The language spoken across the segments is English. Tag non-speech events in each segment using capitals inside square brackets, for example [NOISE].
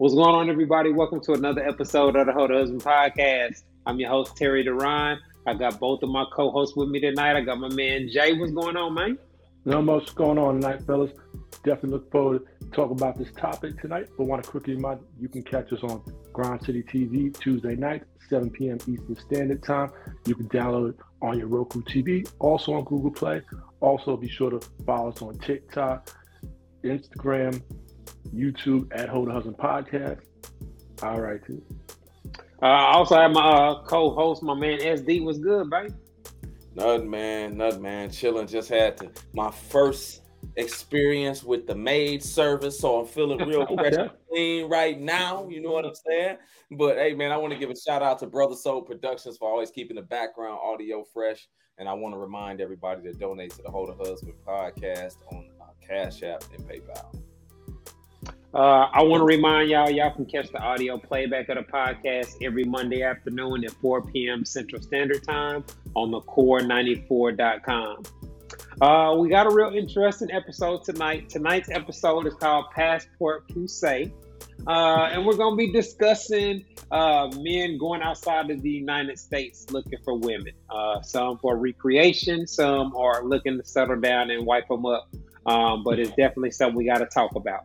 What's going on, everybody? Welcome to another episode of the Hold Husband Podcast. I'm your host, Terry Duran. I got both of my co-hosts with me tonight. I got my man Jay. What's going on, man? Not much going on tonight, fellas. Definitely look forward to talk about this topic tonight. But want to quickly remind you can catch us on Grind City TV Tuesday night, 7 p.m. Eastern Standard Time. You can download on your Roku TV, also on Google Play. Also, be sure to follow us on TikTok, Instagram, YouTube at Hold the Husband Podcast. All right, too. Uh, I also have my uh, co-host, my man SD. Was good, baby? Nothing, man. Nothing, man. Chilling. Just had to my first experience with the maid service, so I'm feeling real [LAUGHS] fresh and clean right now. You know what I'm saying? But hey, man, I want to give a shout out to Brother Soul Productions for always keeping the background audio fresh. And I want to remind everybody to donate to the Hold a Husband podcast on uh, Cash App and PayPal. Uh, I want to remind y'all, y'all can catch the audio playback of the podcast every Monday afternoon at 4 p.m. Central Standard Time on the core94.com. Uh, we got a real interesting episode tonight. Tonight's episode is called Passport Poussey. Uh, and we're going to be discussing uh, men going outside of the United States looking for women. Uh, some for recreation, some are looking to settle down and wipe them up. Um, but it's definitely something we got to talk about.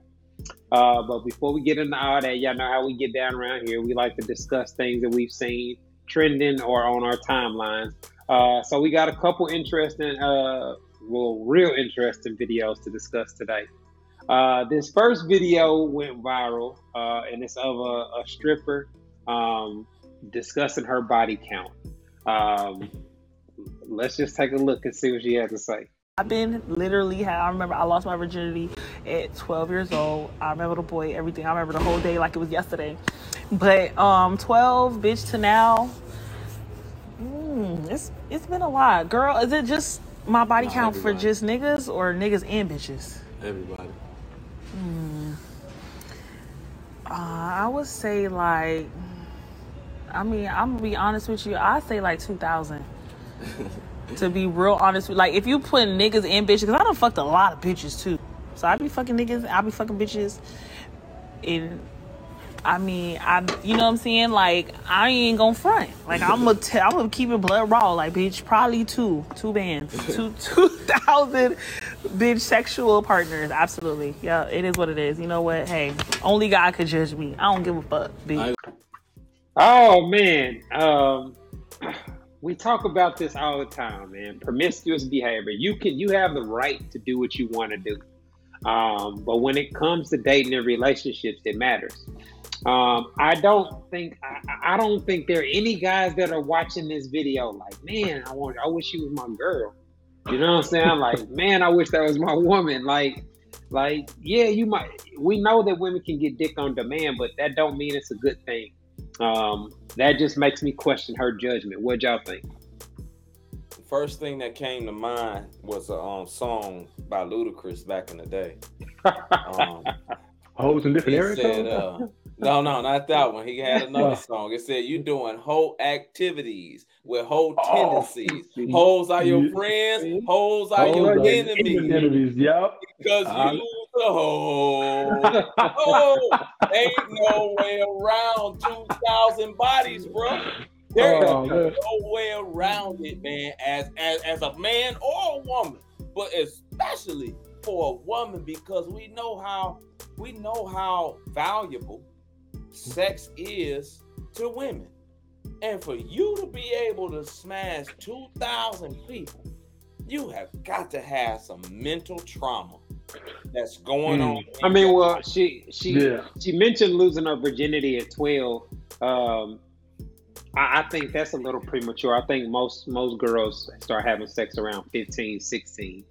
Uh, but before we get into all that, y'all know how we get down around here. We like to discuss things that we've seen trending or on our timelines. Uh, so we got a couple interesting, uh, well, real interesting videos to discuss today. Uh, this first video went viral, uh, and it's of a, a stripper um, discussing her body count. Um, let's just take a look and see what she has to say. I've been literally, I remember I lost my virginity at 12 years old. I remember the boy, everything. I remember the whole day like it was yesterday. But um, 12, bitch, to now, mm, it's it's been a lot. Girl, is it just my body count everybody. for just niggas or niggas and bitches? Everybody. Hmm. Uh, I would say like, I mean, I'm gonna be honest with you. I say like 2,000. [LAUGHS] to be real honest with like if you put niggas and bitches, because I don't fucked a lot of bitches too. So I be fucking niggas, I be fucking bitches. And I mean, I you know what I'm saying? Like I ain't gonna front. Like I'm gonna t- I'm gonna keep it blood raw. Like bitch, probably two, two bands, [LAUGHS] two two thousand bitch sexual partners. Absolutely, yeah, it is what it is. You know what? Hey, only God could judge me. I don't give a fuck, bitch. Oh man, um, [CLEARS THROAT] we talk about this all the time, man. Promiscuous behavior. You can you have the right to do what you want to do. Um, but when it comes to dating and relationships, it matters. Um, I don't think I, I, don't think there are any guys that are watching this video like, man, I want I wish she was my girl. You know what I'm saying? like, [LAUGHS] man, I wish that was my woman. Like, like, yeah, you might we know that women can get dick on demand, but that don't mean it's a good thing. Um, that just makes me question her judgment. What y'all think? First thing that came to mind was a um, song by Ludacris back in the day. [LAUGHS] Um, oh, in different areas. Said, uh, no, no, not that [LAUGHS] one. He had another song. It said, "You doing whole activities with whole oh, tendencies. Oh, [LAUGHS] hoes are your friends. Hoes are hoes your are enemies. enemies. Yep. Because uh, you the hoe. [LAUGHS] oh, ain't no way around two thousand bodies, bro. There oh, is no way around it, man. As as as a man or a woman, but especially for a woman because we know how we know how valuable sex is to women. And for you to be able to smash 2,000 people, you have got to have some mental trauma that's going mm. on. I mean, well, she she yeah. she mentioned losing her virginity at 12. Um, I, I, think that's a little premature. I think most most girls start having sex around 15, 16.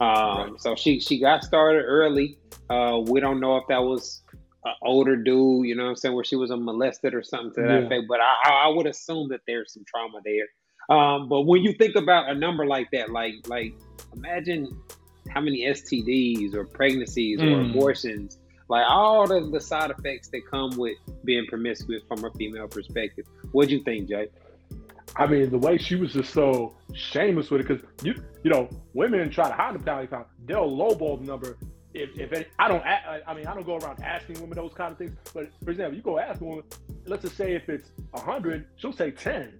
Um, right. So she she got started early. Uh, we don't know if that was an older dude, you know what I'm saying, where she was a molested or something to that yeah. effect. But I, I would assume that there's some trauma there. Um, but when you think about a number like that, like like imagine how many STDs or pregnancies mm. or abortions, like all the, the side effects that come with being promiscuous from a female perspective. What'd you think, Jay? I mean, the way she was just so shameless with it, because you you know, women try to hide the body count, they'll lowball the number if, if any, I don't, I mean, I don't go around asking women those kind of things. But for example, you go ask a woman, let's just say if it's hundred, she'll say ten.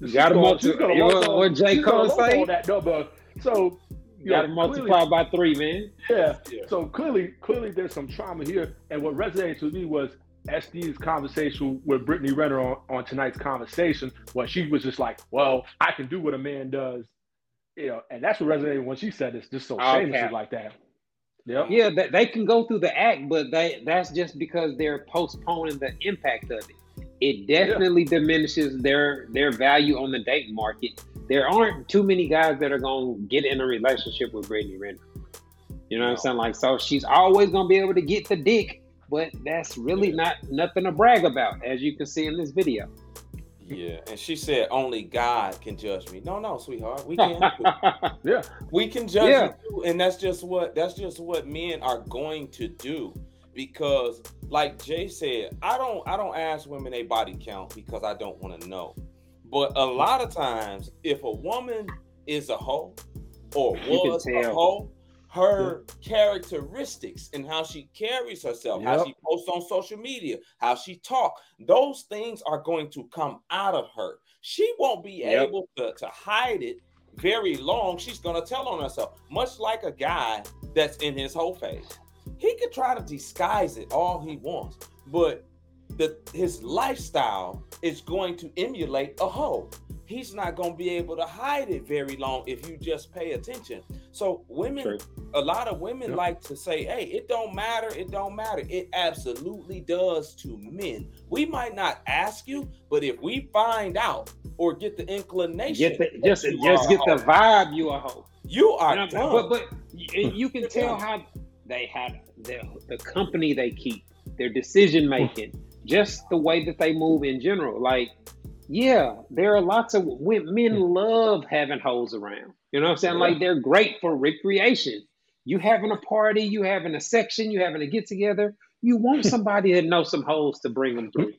You got to multiply. What, what J Cole say? That number. So you, got to multiply by three, man. Yeah. yeah. So clearly, clearly, there's some trauma here. And what resonates with me was SD's conversation with Brittany Renner on, on tonight's conversation, where she was just like, "Well, I can do what a man does," you know, and that's what resonated when she said it's just so shameless like that. Yep. Yeah, they, they can go through the act, but they that's just because they're postponing the impact of it. It definitely yeah. diminishes their their value on the dating market. There aren't too many guys that are gonna get in a relationship with Brittany Renner. You know what I'm saying? Like, so she's always gonna be able to get the dick, but that's really not nothing to brag about, as you can see in this video. Yeah, and she said only God can judge me. No, no, sweetheart, we can. [LAUGHS] yeah, we can judge yeah. you, and that's just what that's just what men are going to do. Because, like Jay said, I don't I don't ask women a body count because I don't want to know. But a lot of times, if a woman is a hoe or was a hoe, her characteristics and how she carries herself, yep. how she posts on social media, how she talk, those things are going to come out of her. She won't be yep. able to, to hide it very long. She's going to tell on herself, much like a guy that's in his whole face. He could try to disguise it all he wants, but the his lifestyle is going to emulate a hoe he's not going to be able to hide it very long if you just pay attention. So women, True. a lot of women yep. like to say, "Hey, it don't matter. It don't matter." It absolutely does to men. We might not ask you, but if we find out or get the inclination, get the, just just get the vibe, you a hoe. You are you know, But but you can tell how they have the the company they keep, their decision making, just the way that they move in general, like yeah, there are lots of men hmm. love having hoes around. You know what I'm saying? Yeah. Like they're great for recreation. You having a party, you having a section, you having a get together. You want [LAUGHS] somebody that knows some hoes to bring them through.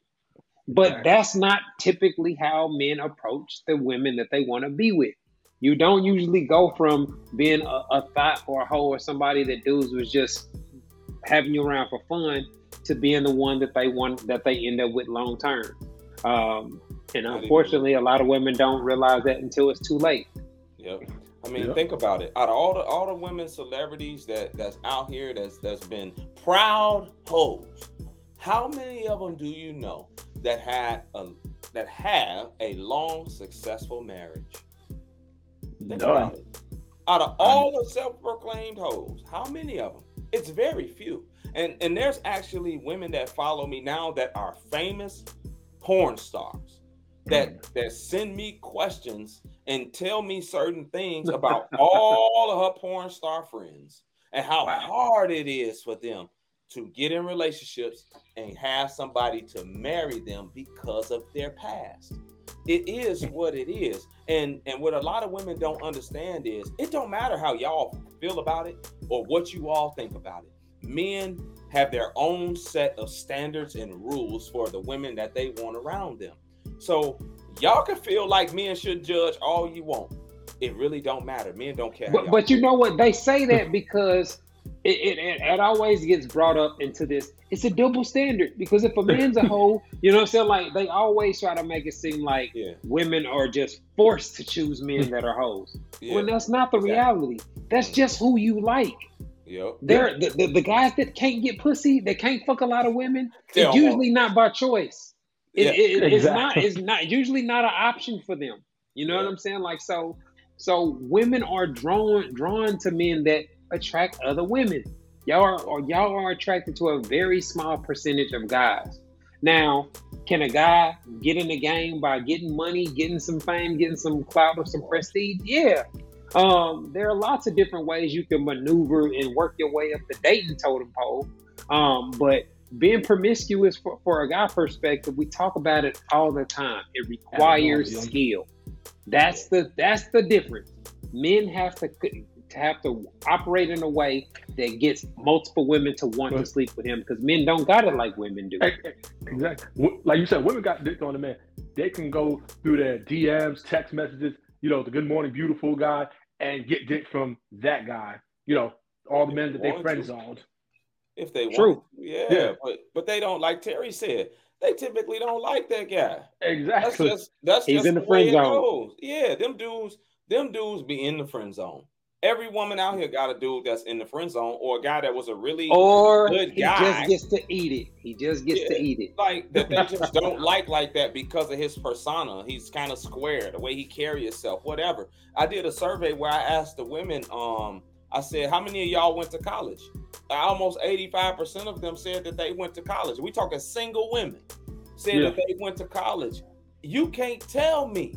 But that's not typically how men approach the women that they want to be with. You don't usually go from being a, a thought or a hoe or somebody that dudes was just having you around for fun to being the one that they want that they end up with long term. Um, and unfortunately, a lot of women don't realize that until it's too late. Yep. I mean, yep. think about it. Out of all the all the women celebrities that that's out here that's that's been proud hoes, how many of them do you know that had a that have a long successful marriage? Think None. about it. Out of um, all the self-proclaimed hoes, how many of them? It's very few. And and there's actually women that follow me now that are famous porn stars that mm. that send me questions and tell me certain things [LAUGHS] about all of her porn star friends and how wow. hard it is for them to get in relationships and have somebody to marry them because of their past. It is what it is. And and what a lot of women don't understand is it don't matter how y'all feel about it or what you all think about it. Men have their own set of standards and rules for the women that they want around them. So y'all can feel like men should judge all you want. It really don't matter. Men don't care. But, but you know what? They say that because it, it, it, always gets brought up into this. It's a double standard because if a man's a [LAUGHS] hoe, you know what I'm saying? Like they always try to make it seem like yeah. women are just forced to choose men [LAUGHS] that are hoes. Yeah. When that's not the exactly. reality. That's just who you like. Yep. They're the, the, the, guys that can't get pussy, that can't fuck a lot of women, it's usually not by choice. It, yeah, it, exactly. It's not. It's not usually not an option for them. You know yeah. what I'm saying? Like so. So women are drawn drawn to men that attract other women. Y'all are y'all are attracted to a very small percentage of guys. Now, can a guy get in the game by getting money, getting some fame, getting some clout or some prestige? Yeah. Um, there are lots of different ways you can maneuver and work your way up the dating totem pole. Um, but being promiscuous for, for a guy perspective, we talk about it all the time. It requires skill. That's the that's the difference. Men have to to have to operate in a way that gets multiple women to want to sleep with him because men don't got it like women do. Exactly. Like you said, women got dick on the man. They can go through their DMs, text messages, you know, the good morning, beautiful guy, and get dick from that guy, you know, all the men that they friend zoned. If they True. want, yeah, yeah, but but they don't like Terry said. They typically don't like that guy. Exactly. That's just that's He's just in the, the friend zone. Yeah, them dudes, them dudes be in the friend zone. Every woman out here got a dude that's in the friend zone, or a guy that was a really or good guy. he just gets to eat it. He just gets yeah, to eat it. Like that [LAUGHS] they just don't like like that because of his persona. He's kind of square, the way he carry himself, whatever. I did a survey where I asked the women, um, I said, how many of y'all went to college? Almost 85% of them said that they went to college. We talking single women said yeah. that they went to college. You can't tell me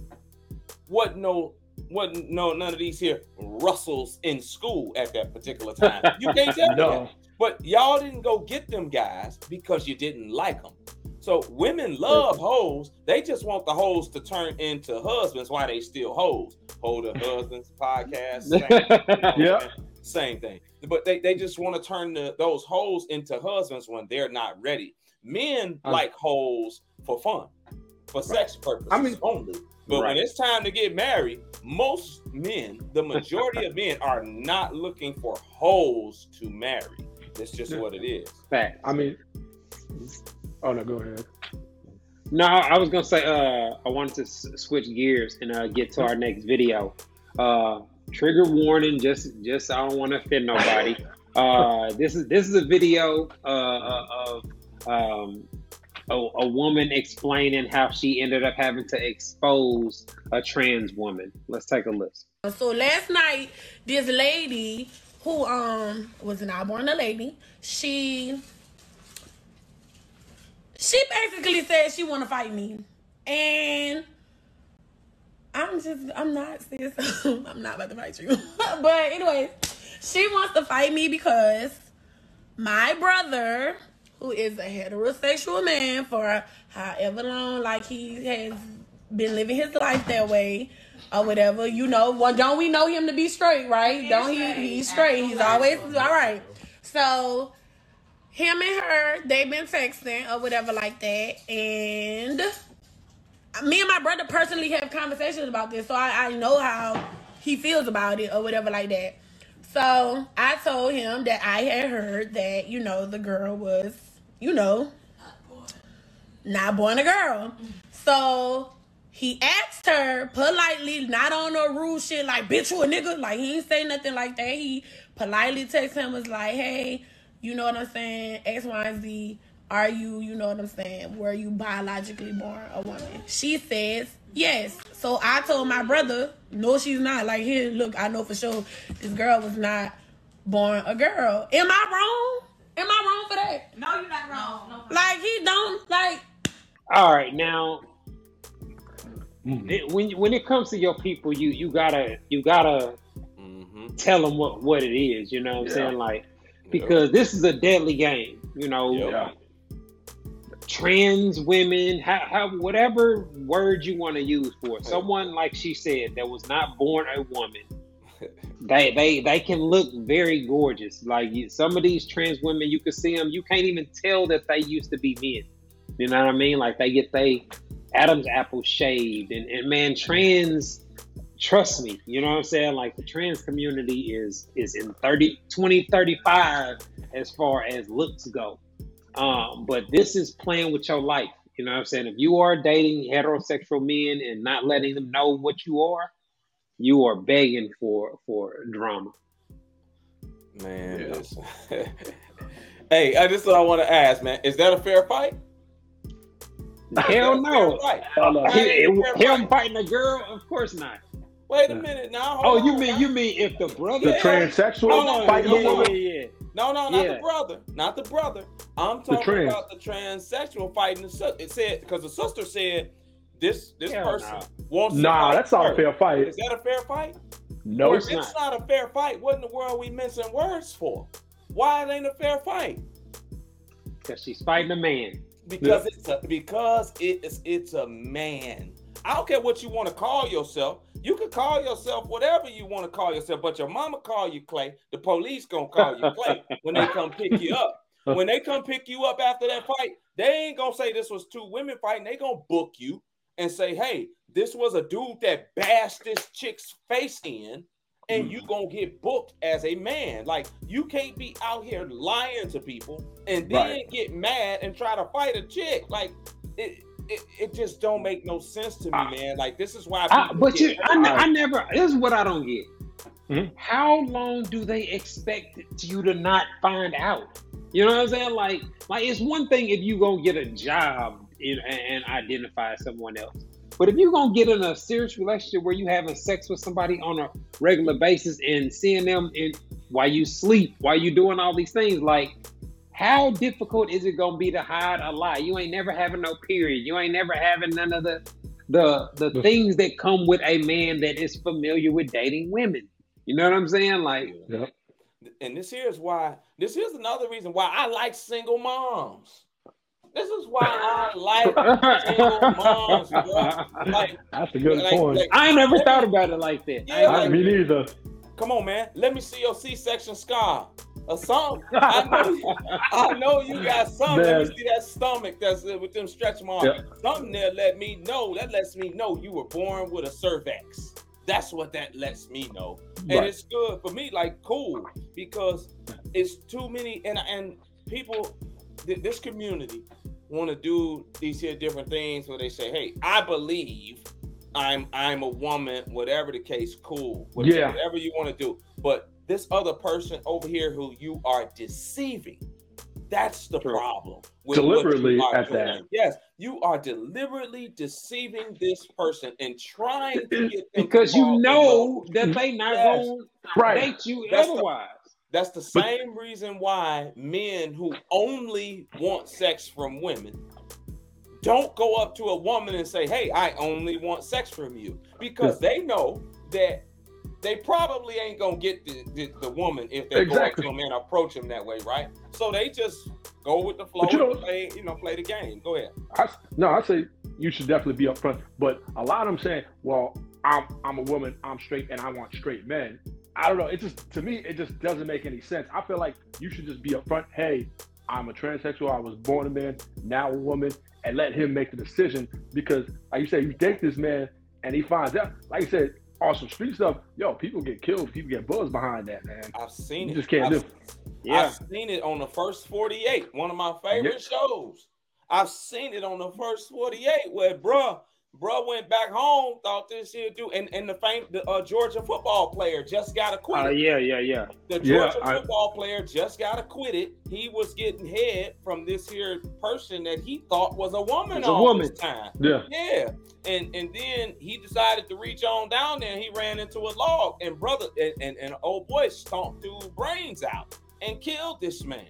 what no what no none of these here Russells in school at that particular time. You can't [LAUGHS] tell no. me that. But y'all didn't go get them guys because you didn't like them. So women love hoes. They just want the hoes to turn into husbands Why they still hoes. Hold the husbands podcast. [LAUGHS] Same, yeah. Same thing. But they, they just want to turn the, those hoes into husbands when they're not ready. Men um, like hoes for fun, for right. sex purposes I mean, only. But right. when it's time to get married, most men, the majority of men, are not looking for holes to marry. That's just what it is. Fact. I mean, oh no, go ahead. No, I was gonna say. Uh, I wanted to s- switch gears and uh, get to our next video. Uh, trigger warning. Just, just I don't want to offend nobody. [LAUGHS] Uh, this is this is a video uh, uh of um, a, a, woman explaining how she ended up having to expose a trans woman. Let's take a listen. So last night, this lady who um was not born a lady, she she basically said she want to fight me, and I'm just I'm not sis. [LAUGHS] I'm not about to fight you. [LAUGHS] but anyways, she wants to fight me because my brother who is a heterosexual man for however long, like he has been living his life that way or whatever. You know, well, don't we know him to be straight, right? He's don't straight. he? He's straight. He's always all right. So him and her, they've been texting or whatever like that, and me and my brother personally have conversations about this, so I, I know how he feels about it or whatever like that. So I told him that I had heard that, you know, the girl was you know, not born a girl. So he asked her politely, not on no rude shit like bitch you a nigga. Like he ain't say nothing like that. He politely text him was like, hey, you know what I'm saying? X, Y, and Z. Are you, you know what I'm saying? Were you biologically born a woman? She says yes. So I told my brother, no, she's not. Like here, look, I know for sure this girl was not born a girl. Am I wrong? Am I wrong for that? No, you're not wrong. No, like he don't like. All right, now mm-hmm. it, when when it comes to your people, you you gotta you gotta mm-hmm. tell them what what it is. You know what I'm saying? Like because this is a deadly game. You know. Yeah. Trans women, how, how whatever word you want to use for it. Someone like she said that was not born a woman they they they can look very gorgeous. Like some of these trans women, you can see them. You can't even tell that they used to be men. You know what I mean? Like they get they Adam's apple shaved, and and man, trans. Trust me, you know what I'm saying? Like the trans community is is in 30, 20, 35 as far as looks go. Um, but this is playing with your life. You know what I'm saying? If you are dating heterosexual men and not letting them know what you are, you are begging for for drama. Man, yeah. [LAUGHS] hey, I just what I want to ask, man. Is that a fair fight? Hell no. him fighting a girl? Of course not. Wait a minute now. Oh, you mean you mean if the brother the transsexual no, no, fighting yeah, yeah, yeah. No, no, not yeah. the brother, not the brother. I'm talking about the transsexual fighting the sister. It said because the sister said this this Hell person nah. wants. Nah, that's not a fair fight. Is that a fair fight? No, it's, it's not. not. a fair fight. What in the world are we missing words for? Why it ain't a fair fight? Because she's fighting a man. Because yeah. it's a because it's it's a man. I don't care what you want to call yourself. You can call yourself whatever you want to call yourself, but your mama call you Clay. The police gonna call you Clay [LAUGHS] when they come pick you up. When they come pick you up after that fight, they ain't gonna say this was two women fighting. They gonna book you and say, hey, this was a dude that bashed this chick's face in, and mm. you gonna get booked as a man. Like you can't be out here lying to people and then right. get mad and try to fight a chick. Like it, it, it just don't make no sense to me, uh, man. Like this is why. I, but you, I, I, never. This is what I don't get. Mm-hmm. How long do they expect you to not find out? You know what I'm saying? Like, like it's one thing if you gonna get a job and, and identify someone else. But if you're gonna get in a serious relationship where you're having sex with somebody on a regular basis and seeing them in while you sleep, while you doing all these things, like how difficult is it gonna be to hide a lie? You ain't never having no period. You ain't never having none of the the the things that come with a man that is familiar with dating women. You know what I'm saying? Like, yep. and this here is why. This is another reason why I like single moms. This is why I like [LAUGHS] moms, bro. Like, That's a good like, point. Like, I never thought about it like that. Yeah, like, me neither. Come on, man. Let me see your C-section scar or something. I know, I know you got something. Man. Let me see that stomach that's with them stretch marks. Yep. Something there let me know. That lets me know you were born with a cervix. That's what that lets me know. And it's good for me, like cool, because it's too many and and people this community want to do these here different things where they say, "Hey, I believe I'm I'm a woman, whatever the case, cool, whatever, yeah. whatever you want to do." But this other person over here who you are deceiving, that's the True. problem. Deliberately at doing. that. Yes, you are deliberately deceiving this person and trying to get because you know that they not yes. going to date you that's otherwise. That's the same but, reason why men who only want sex from women don't go up to a woman and say, "Hey, I only want sex from you," because they know that they probably ain't gonna get the, the, the woman if they exactly. go up to him and approach them that way, right? So they just go with the flow you know, play, you know, play the game. Go ahead. I, no, I say you should definitely be upfront. But a lot of them saying, "Well, I'm I'm a woman, I'm straight, and I want straight men." I don't know. It just to me, it just doesn't make any sense. I feel like you should just be upfront. Hey, I'm a transsexual. I was born a man, now a woman, and let him make the decision. Because, like you say, you date this man, and he finds out. Like you said, on some street stuff, yo, people get killed. People get buzzed behind that, man. I've seen you it. Just can't I've, do. Yeah, I've seen it on the first 48, one of my favorite yep. shows. I've seen it on the first 48 where, bruh, Bro went back home, thought this here do, and and the fame, the uh, Georgia football player just got acquitted. Uh, yeah, yeah, yeah. The Georgia yeah, football I, player just got acquitted. He was getting head from this here person that he thought was a woman all a woman. this time. Yeah, yeah. And and then he decided to reach on down there. and He ran into a log, and brother and and, and old boy stomped two brains out and killed this man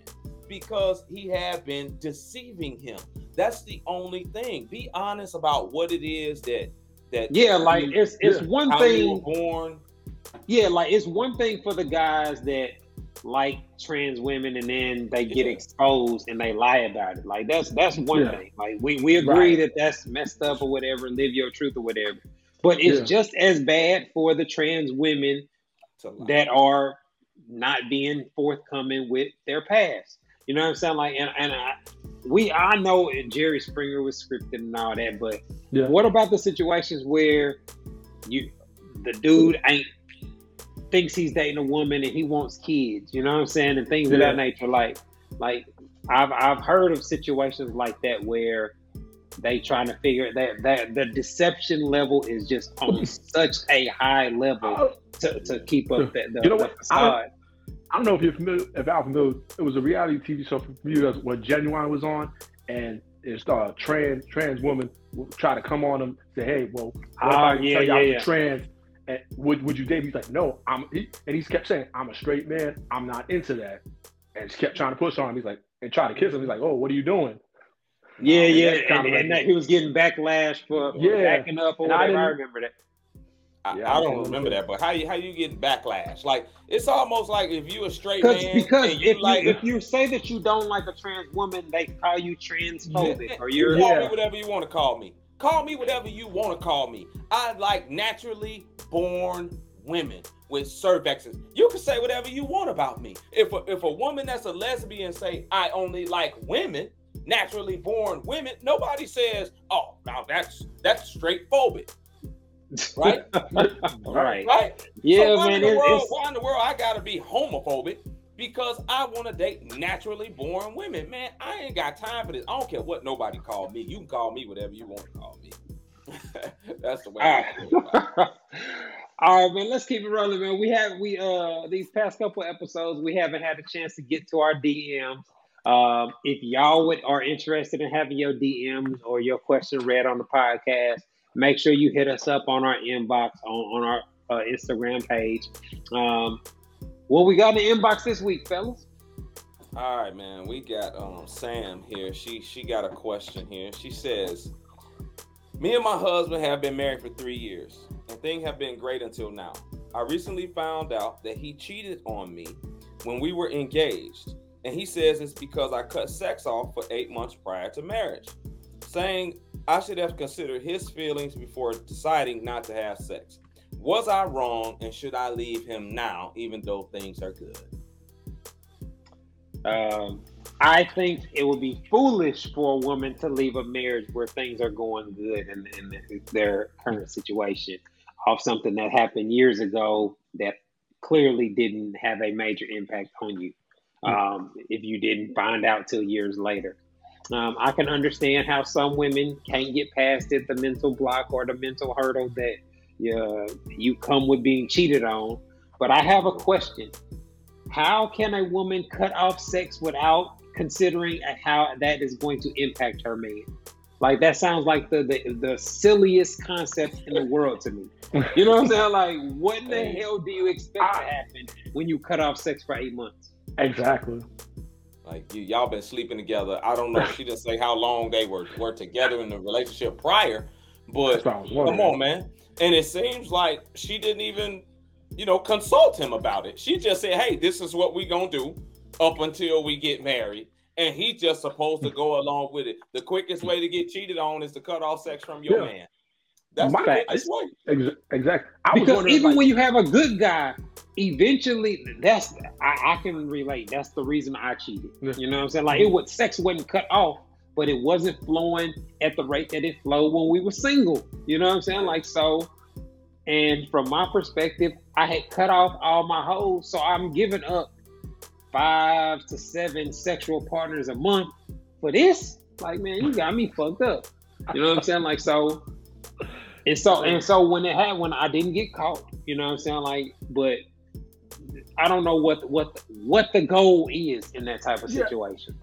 because he had been deceiving him. That's the only thing. Be honest about what it is that that Yeah, like it's it's yeah, one thing born. Yeah, like it's one thing for the guys that like trans women and then they get yeah. exposed and they lie about it. Like that's that's one yeah. thing. Like we, we agree right. that that's messed up or whatever, live your truth or whatever. But it's just as bad for the trans women that are not being forthcoming with their past. You know what I'm saying? Like, and, and I, we, I know Jerry Springer was scripted and all that, but yeah. what about the situations where you, the dude ain't thinks he's dating a woman and he wants kids? You know what I'm saying? And things yeah. of that nature. Like, like I've I've heard of situations like that where they trying to figure that that the deception level is just on [LAUGHS] such a high level to, to keep up that the, you know what? facade. I don't know if you're familiar, if Al familiar. It was a reality TV show for you when Ginuwine was on, and it's a trans trans woman would try to come on him, say, "Hey, well, what uh, yeah, yeah, yeah. trans? And would would you date?" He's like, "No, I'm," he, and he's kept saying, "I'm a straight man. I'm not into that," and she kept trying to push on him. He's like, and try to kiss him. He's like, "Oh, what are you doing?" Yeah, um, yeah, and, and, and that he was getting backlash for, for yeah. backing up or whatever. I, I remember that. I, yeah, I don't remember that, but how you how you get backlash? Like it's almost like if you a straight man because if you like if you say that you don't like a trans woman, they call you transphobic yeah. or you're call yeah. me whatever you want to call me. Call me whatever you want to call me. I like naturally born women with cervixes. You can say whatever you want about me. If a, if a woman that's a lesbian say I only like women, naturally born women, nobody says, "Oh, now that's that's straight phobic." Right? [LAUGHS] right. Right? Yeah, so why man. In the world, why in the world I gotta be homophobic? Because I want to date naturally born women. Man, I ain't got time for this. I don't care what nobody call me. You can call me whatever you want to call me. [LAUGHS] That's the way All I feel about it. right. [LAUGHS] All right, man. Let's keep it rolling, man. We have we uh these past couple episodes we haven't had a chance to get to our DMs. Um, if y'all would are interested in having your DMs or your question read on the podcast, make sure you hit us up on our inbox on on our uh, Instagram page. Um, what we got in the inbox this week, fellas? All right, man. We got um Sam here. She she got a question here. She says, "Me and my husband have been married for three years, and things have been great until now. I recently found out that he cheated on me when we were engaged, and he says it's because I cut sex off for eight months prior to marriage, saying I should have considered his feelings before deciding not to have sex. Was I wrong, and should I leave him now, even though things are good?" Um, I think it would be foolish for a woman to leave a marriage where things are going good in, in their current situation off something that happened years ago that clearly didn't have a major impact on you. Um, if you didn't find out till years later, um, I can understand how some women can't get past it, the mental block or the mental hurdle that uh, you come with being cheated on. But I have a question how can a woman cut off sex without considering how that is going to impact her man? Like that sounds like the, the the silliest concept in the world to me. You know what I'm saying? Like, what in the hell do you expect to happen when you cut off sex for eight months? Exactly. Like you, y'all been sleeping together. I don't know. She didn't say how long they were were together in the relationship prior, but That's what I was come on, man. And it seems like she didn't even, you know, consult him about it. She just said, "Hey, this is what we gonna do up until we get married." And he just supposed to go along with it. The quickest way to get cheated on is to cut off sex from your Yeah. man. That's My- the quickest way. Ex- exactly. I was Because wondering, even like, when you have a good guy, eventually that's I, I can relate. That's the reason I cheated. Yeah. You know what I'm saying? Like it was sex wasn't cut off, but it wasn't flowing at the rate that it flowed when we were single. You know what I'm saying? Like so. And from my perspective, I had cut off all my holes, so I'm giving up five to seven sexual partners a month for this. Like, man, you got me fucked up. You know what I'm saying? Like, so, and so, and so when it had, when I didn't get caught, you know what I'm saying? Like, but I don't know what what what the goal is in that type of Yeah. situation.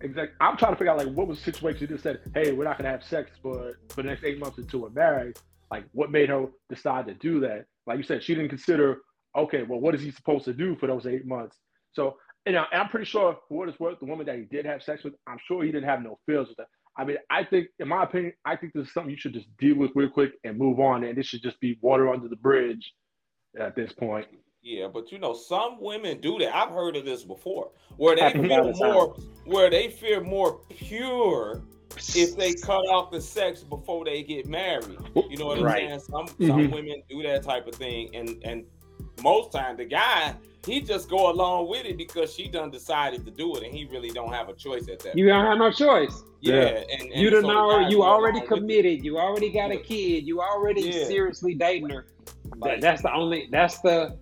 exactly. I'm trying to figure out like what was the situation. You just said, "Hey, we're not gonna have sex for for the next eight months until we're married." Like, what made her decide to do that? Like you said, she didn't consider. Okay, well, what is he supposed to do for those eight months? So, and, I, and I'm pretty sure, for what it's worth, the woman that he did have sex with, I'm sure he didn't have no feels with that. I mean, I think, in my opinion, I think this is something you should just deal with real quick and move on, and this should just be water under the bridge at this point. Yeah, but you know, some women do that. I've heard of this before, where they feel the time. more, where they feel more pure if they [LAUGHS] cut off the sex before they get married. You know what I'm Right. saying? Some some Mhm. women do that type of thing, and and most time the guy he just go along with it because she done decided to do it, and he really don't have a choice at that. You don't have no choice. yeah, Yeah. and, and You done so know. already, you already along with it. committed. You already got a kid. You already Yeah. seriously dating her. That, Like- that's the only. That's the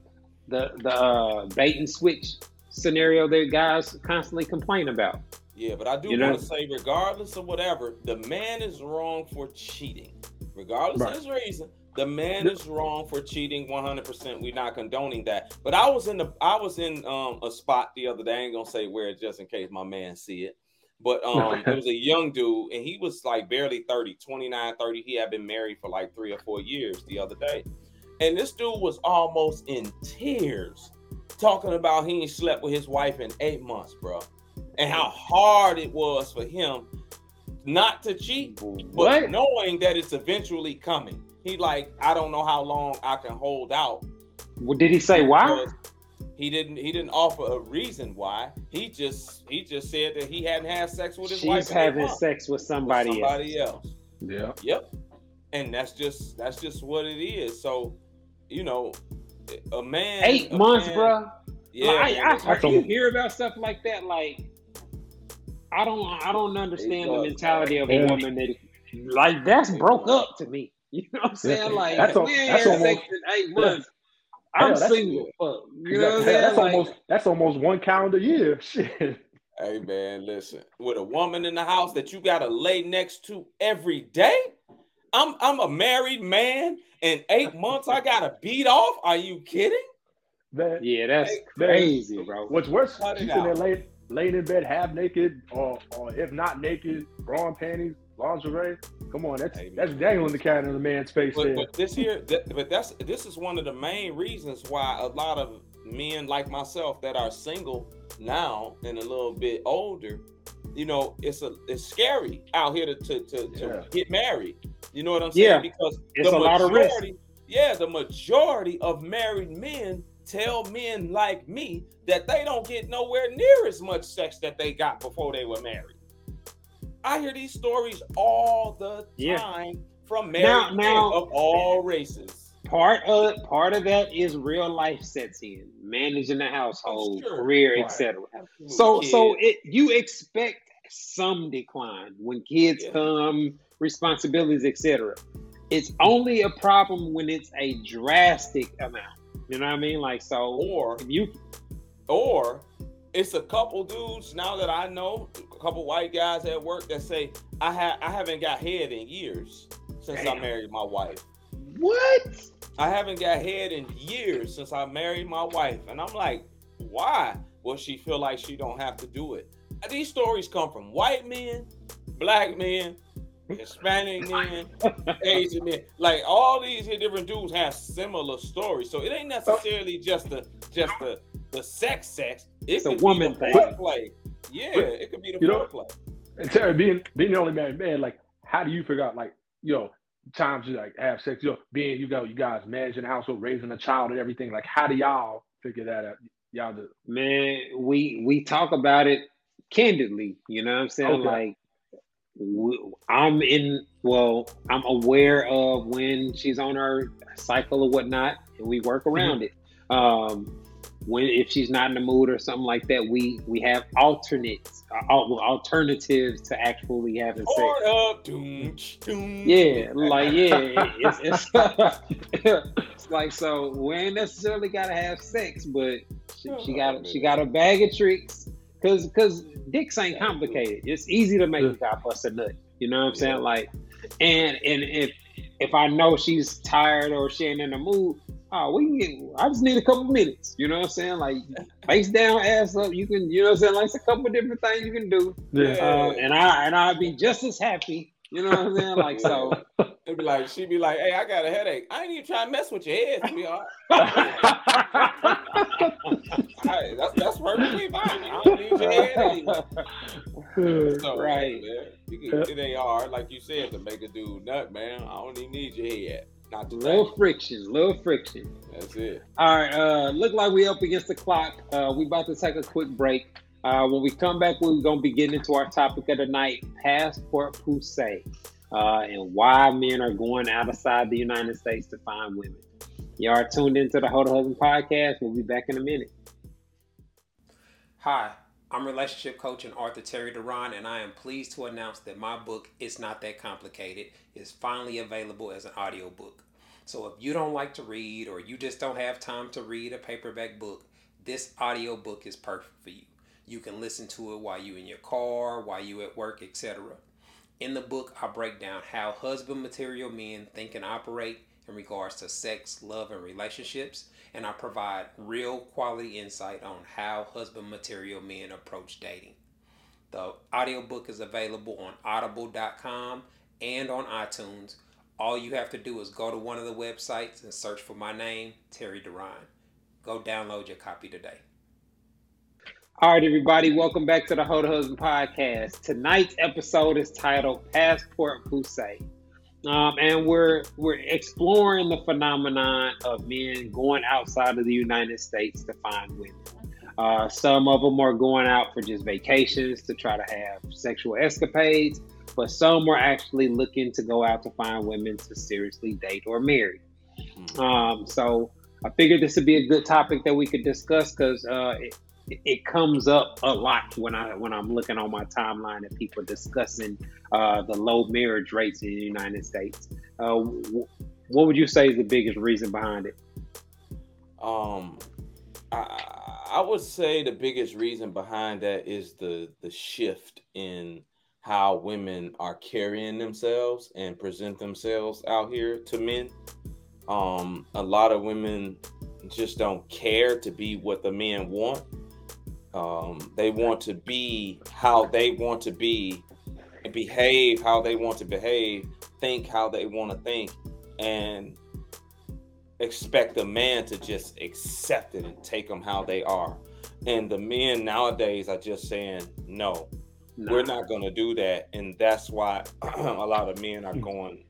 the the uh, bait and switch scenario that guys constantly complain about. Yeah, but I do You know? want to say, regardless of whatever, the man is wrong for cheating. Regardless Right. of his reason, the man is wrong for cheating 100%. We're not condoning that. But I was in the I was in um a spot the other day. I ain't gonna say where just in case my man see it. But [LAUGHS] um it was a young dude and he was like barely 30, 29, 30. He had been married for like 3 or 4 years the other day. And this dude was almost in tears talking about he ain't slept with his wife in 8 months, bro and how hard it was for him not to cheat, but What? knowing that it's eventually coming. He like, I don't know how long I can hold out. Well, did he say why? He didn't. He didn't offer a reason why. He just. He just said that he hadn't had sex with his wife. She's in eight having months sex with with somebody, somebody else. else. Yeah. Yep. And that's just. That's just what it is. So, you know, a man. Eight a months, man- bro. Yeah. Like, man, I, I, that's- I, you hear about stuff like that. Like, I don't, I don't understand the mentality of a Yeah. woman that, like, that's broke up to me. [LAUGHS] You know what I'm saying? Like That's al- we ain't that's had almost- sex in eight months. I'm Yeah, single. Fuck. You know what I'm Exactly. saying? That's Like, almost that's almost one calendar year. [LAUGHS] Shit. Hey man, listen. With a woman in the house that you gotta lay next to every day, I'm I'm a married man. In eight [LAUGHS] months, I gotta beat off. Are you kidding? Man, yeah, that's Man, crazy, bro. What's worse, she's in there laying, laying in bed half naked, or, or if not naked, bra and panties, lingerie. Come on, that's Hey, that's dangling the cat in the man's face But, there. but this here, th- but that's this is one of the main reasons why a lot of men like myself that are single now and a little bit older, you know, it's a it's scary out here to to, to, to get married. You know what I'm saying? Yeah. Because It's the a lot of risk. yeah, the majority of married men tell men like me that they don't get nowhere near as much sex that they got before they were married. I hear these stories all the Yeah. time from married Now- men of all races. Part of part of that is real life sets in, managing the household, Sure. career, Right. etc. So Kids. so it you expect some decline when kids Yeah. come, responsibilities, etc. It's only a problem when it's a drastic amount. You know what I mean? Like so or you or it's a couple dudes now that I know, a couple white guys at work that say I have I haven't got head in years since I married my wife. what? I haven't got head in years since I married my wife. And I'm like, why? will she feel like she don't have to do it. These stories come from white men, black men, Hispanic [LAUGHS] men, Asian men. Like all these different dudes have similar stories. So it ain't necessarily just the just the the sex sex. It It's a woman thing. foreplay. Yeah, it could be the You know- foreplay. And Terry, being being the only married man, like, how do you figure out, like, yo, times you like have sex, yo, being you go, you guys managing the household, raising a child, and everything. Like, how do y'all figure that out? Y'all do. Man, we we talk about it candidly. You know what I'm saying? Okay. Like, I'm in. Well, I'm aware of when she's on her cycle or whatnot, and we work around it. Um, when if she's not in the mood or something like that, we we have alternates, uh, alternatives to actually having sex. Hold up. Doom, doom. Yeah, like yeah, it's, it's, it's [LAUGHS] like so we ain't necessarily gotta have sex, but she, she got she got a bag of tricks. Cause cause dicks ain't complicated. It's easy to make a guy bust a nut. You know what I'm saying? Like, and and if if I know she's tired or she ain't in the mood, oh, we can get. I just need a couple minutes. You know what I'm saying? Like face down, ass up. You can. You know what I'm saying? Like it's a couple different things you can do. Yeah. Uh, and I and I'd be just as happy. You know what I'm saying? Like so. [LAUGHS] It'd be like she'd be like, "Hey, I got a headache. I ain't even trying to mess with your head, sweetheart. [LAUGHS] Hey, that's that's perfectly fine. I don't need your head anyway." So, Right. man, you can, it ain't hard, like you said, to make a dude nut, man. I don't even need your head. Not to little friction, little friction. That's it. All right, uh, look like we up against the clock. Uh, we about to take a quick break. Uh, when we come back, we're gonna be getting into our topic of the night: passport poussé, uh, and why men are going outside the United States to find women. Y'all tuned into the Hold a Husband podcast. We'll be back in a minute. Hi, I'm relationship coach and author Terry Duran, and I am pleased to announce that my book, It's Not That Complicated, is finally available as an audiobook. So if you don't like to read or you just don't have time to read a paperback book, this audiobook is perfect for you. You can listen to it while you're in your car, while you're at work, etc. In the book, I break down how husband material men think and operate in regards to sex, love, and relationships, and I provide real quality insight on how husband material men approach dating. The audiobook is available on audible.com and on iTunes. All you have to do is go to one of the websites and search for my name, Terry Duran. Go download your copy today. All right, everybody, welcome back to the Hold Husband podcast. Tonight's episode is titled "Passport Poussé," um, and we're we're exploring the phenomenon of men going outside of the United States to find women. Uh, some of them are going out for just vacations to try to have sexual escapades, but some are actually looking to go out to find women to seriously date or marry. Um, so I figured this would be a good topic that we could discuss because uh, it, comes up a lot when I when I'm looking on my timeline and people discussing uh, the low marriage rates in the United States. Uh, what would you say is the biggest reason behind it? Um, I, I would say the biggest reason behind that is the the shift in how women are carrying themselves and present themselves out here to men. Um, a lot of women just don't care to be what the men want. Um, they want to be how they want to be and behave how they want to behave, think how they want to think, and expect a man to just accept it and take them how they are. And the men nowadays are just saying, no, nah. we're not going to do that. And that's why [CLEARS THROAT] a lot of men are going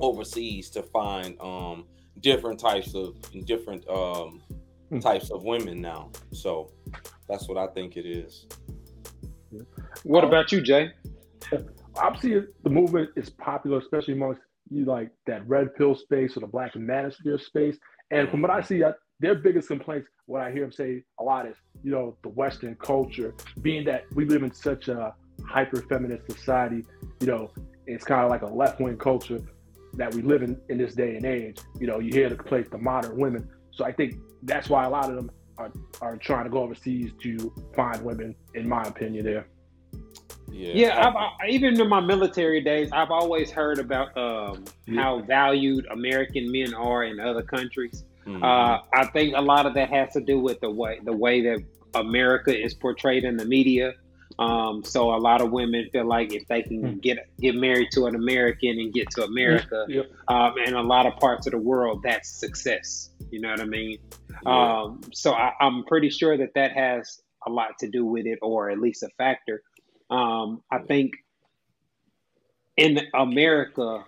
overseas to find um, different types of different um, hmm. types of women now. So that's what I think it is. What um, about you, Jay? Obviously, the movement is popular, especially amongst you like that red pill space or the black manosphere space. And from what I see, their biggest complaints, what I hear them say a lot is, you know, the Western culture, being that we live in such a hyper feminist society, you know, it's kind of like a left wing culture that we live in in this day and age. You know, you hear the complaints, the modern women. So I think that's why a lot of them are, are trying to go overseas to find women, in my opinion, there. Yeah, yeah I, even in my military days, I've always heard about um, yeah. how valued American men are in other countries. Mm-hmm. Uh, I think a lot of that has to do with the way the way that America is portrayed in the media. Um, so a lot of women feel like if they can mm-hmm. get get married to an American and get to America, yeah. um, and a lot of parts of the world, that's success. You know what I mean? Yeah. Um, so I, I'm pretty sure that that has a lot to do with it, or at least a factor. Um, I think in America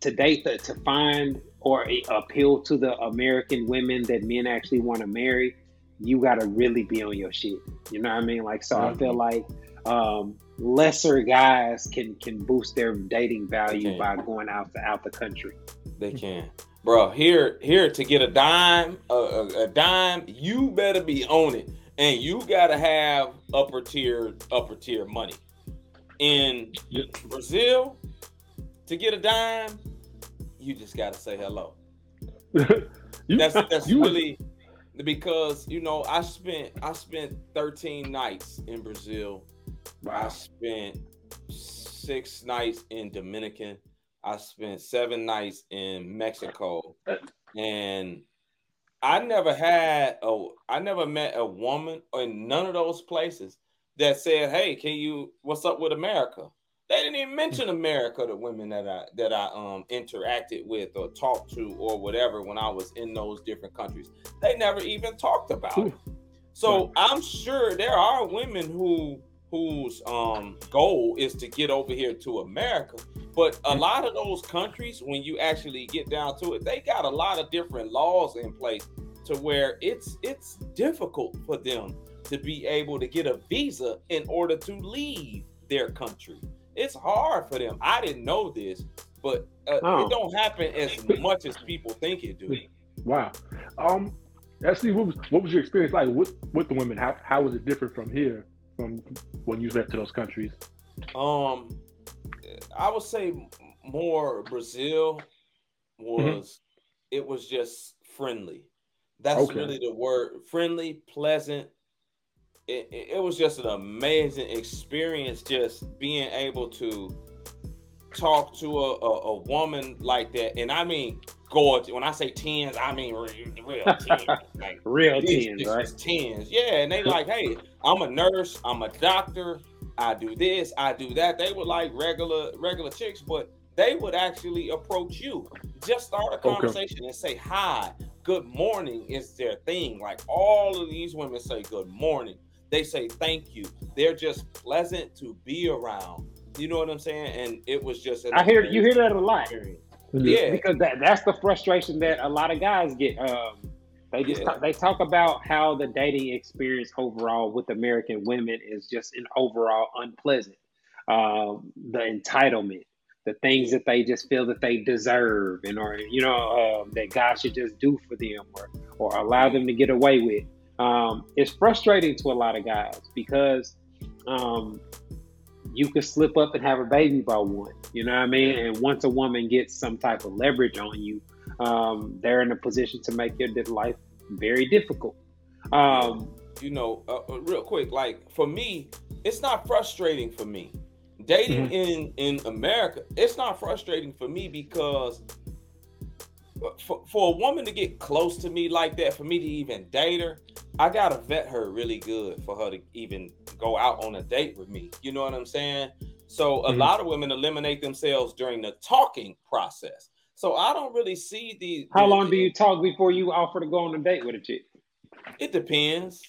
today to, to find or appeal to the American women that men actually want to marry, you got to really be on your shit. You know what I mean? Like, so I feel like um, lesser guys can can boost their dating value by going out to, out the country. They can, bro. Here, here to get a dime, a, a, a dime, you better be on it and you gotta have upper tier upper tier money. In Brazil, to get a dime, you just gotta say hello. [LAUGHS] you, that's that's you, really because you know I spent I spent 13 nights in Brazil. I spent six nights in Dominican. I spent seven nights in Mexico, and I never had a I never met a woman in none of those places that said, "Hey, can you? What's up with America?" They didn't even mention America to women that I that I um interacted with or talked to or whatever when I was in those different countries. They never even talked about it. So I'm sure there are women who whose um goal is to get over here to America. But a lot of those countries, when you actually get down to it, they got a lot of different laws in place to where it's it's difficult for them to be able to get a visa in order to leave their country. It's hard for them. I didn't know this, but uh, oh. it don't happen as much as people think it do. Wow. Um, actually, what was what was your experience like with with the women? How how was it different from here from when you went to those countries? Um, I would say more Brazil was mm-hmm. it was just friendly. That's okay. really the word. Friendly, pleasant. It, it, it was just an amazing experience just being able to talk to a, a, a, woman like that. And I mean gorgeous. When I say tens, I mean real, real [LAUGHS] tens. Like real tens, right? Tens. Yeah. And they [LAUGHS] like, hey, I'm a nurse, I'm a doctor, I do this, I do that. They were like regular regular chicks, but they would actually approach you. Just start a conversation okay. and say hi. Good morning is their thing. Like all of these women say good morning. They say thank you. They're just pleasant to be around. You know what I'm saying? And it was just I hear you hear that a lot. Yeah, because that, that's the frustration that a lot of guys get. Um, they just yeah. talk, they talk about how the dating experience overall with American women is just an overall unpleasant. Um, the entitlement, the things that they just feel that they deserve, and or you know um, that God should just do for them, or or allow them to get away with. um, it's frustrating to a lot of guys because um, you can slip up and have a baby by one. You know what I mean? And once a woman gets some type of leverage on you, um, they're in a position to make your life very difficult. Um, you know, uh, uh, real quick, like for me, it's not frustrating for me. Dating mm-hmm. in in America, it's not frustrating for me because for, for a woman to get close to me like that, for me to even date her, I gotta vet her really good for her to even go out on a date with me. You know what I'm saying? So a mm-hmm. lot of women eliminate themselves during the talking process. So I don't really see the. How long do you talk before you offer to go on a date with a chick? It depends.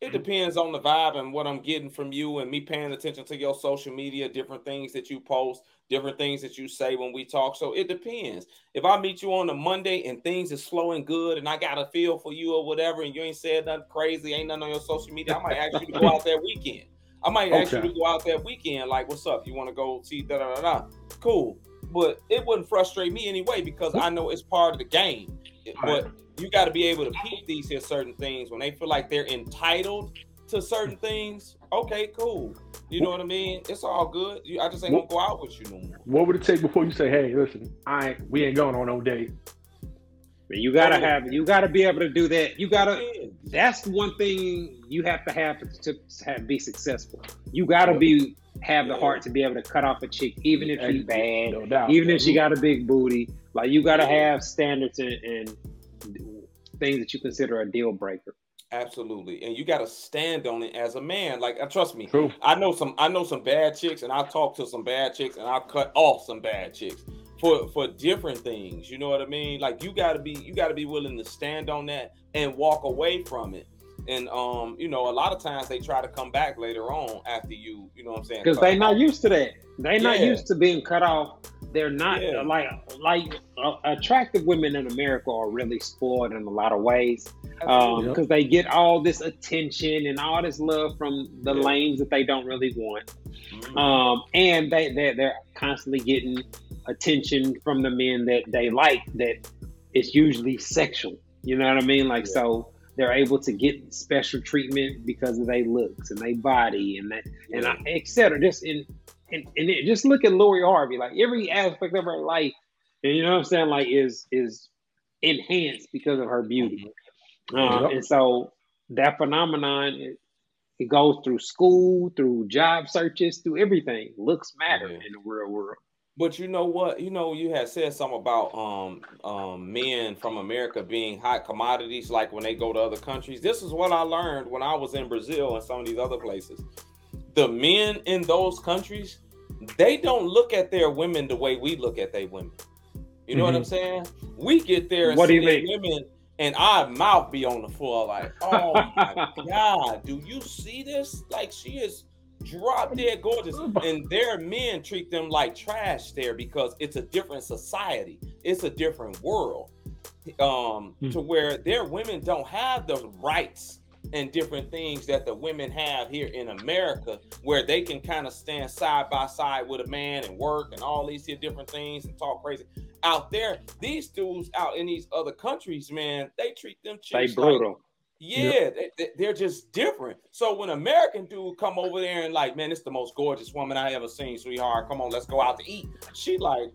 It depends on the vibe and what I'm getting from you and me paying attention to your social media, different things that you post, different things that you say when we talk. So it depends. If I meet you on a Monday and things is and good and I got a feel for you or whatever, and you ain't said nothing crazy, ain't nothing on your social media, I might ask you to go out [LAUGHS] that weekend. I might okay. ask you to go out that weekend, like, what's up? You want to go see da da da da? Cool. But it wouldn't frustrate me anyway because I know it's part of the game. But you got to be able to peep these here certain things when they feel like they're entitled to certain things. Okay, cool. You know what I mean? It's all good. I just ain't gonna go out with you no more. What would it take before you say, "Hey, listen, I we ain't going on no date"? You gotta oh. have, you gotta be able to do that. You gotta. That's one thing you have to have to, have, be successful. You gotta be have the heart to be able to cut off a chick, even if she's bad, no even if she got a big booty. Like you gotta have standards and, and things that you consider a deal breaker. Absolutely, and you got to stand on it as a man. Like, uh, trust me, True. I know some. I know some bad chicks, and I talk to some bad chicks, and I'll cut off some bad chicks for for different things. You know what I mean? Like, you got to be you got to be willing to stand on that and walk away from it. And um, you know, a lot of times they try to come back later on after you. You know what I'm saying? Because they're not used to that. They're yeah. not used to being cut off they're not yeah. like like uh, attractive women in America are really spoiled in a lot of ways because um, they get all this attention and all this love from the yeah. lanes that they don't really want, mm-hmm. um, and they they they're constantly getting attention from the men that they like. That it's usually sexual. You know what I mean? Like yeah. so they're able to get special treatment because of their looks and their body and that and etc. Just in and, and it, just look at Lori Harvey. Like every aspect of her life, and you know what I'm saying, like is is enhanced because of her beauty. Uh, yep. And so that phenomenon it, it, goes through school, through job searches, through everything. Looks matter in the real world. But you know what? You know, you had said something about um, um, men from America being hot commodities, like when they go to other countries. This is what I learned when I was in Brazil and some of these other places the men in those countries, they don't look at their women the way we look at their women. You know mm-hmm. what I'm mm-hmm. saying? We get there and what see do you mean? women and our mouth be on the floor like, [LAUGHS] oh my God, do you see this? Like she is drop dead gorgeous. And their men treat them like trash there because it's a different society. It's a different world. Um, mm-hmm. to where their women don't have the rights and different things that the women have here in America, where they can kind of stand side by side with a man and work and all these here different things and talk crazy. Out there, these dudes out in these other countries, man, they treat them chicks they brutal. Like, yeah, yep. they, are just different. So when American dude come over there and like, man, it's the most gorgeous woman I ever seen, sweetheart. Come on, let's go out to eat. She like,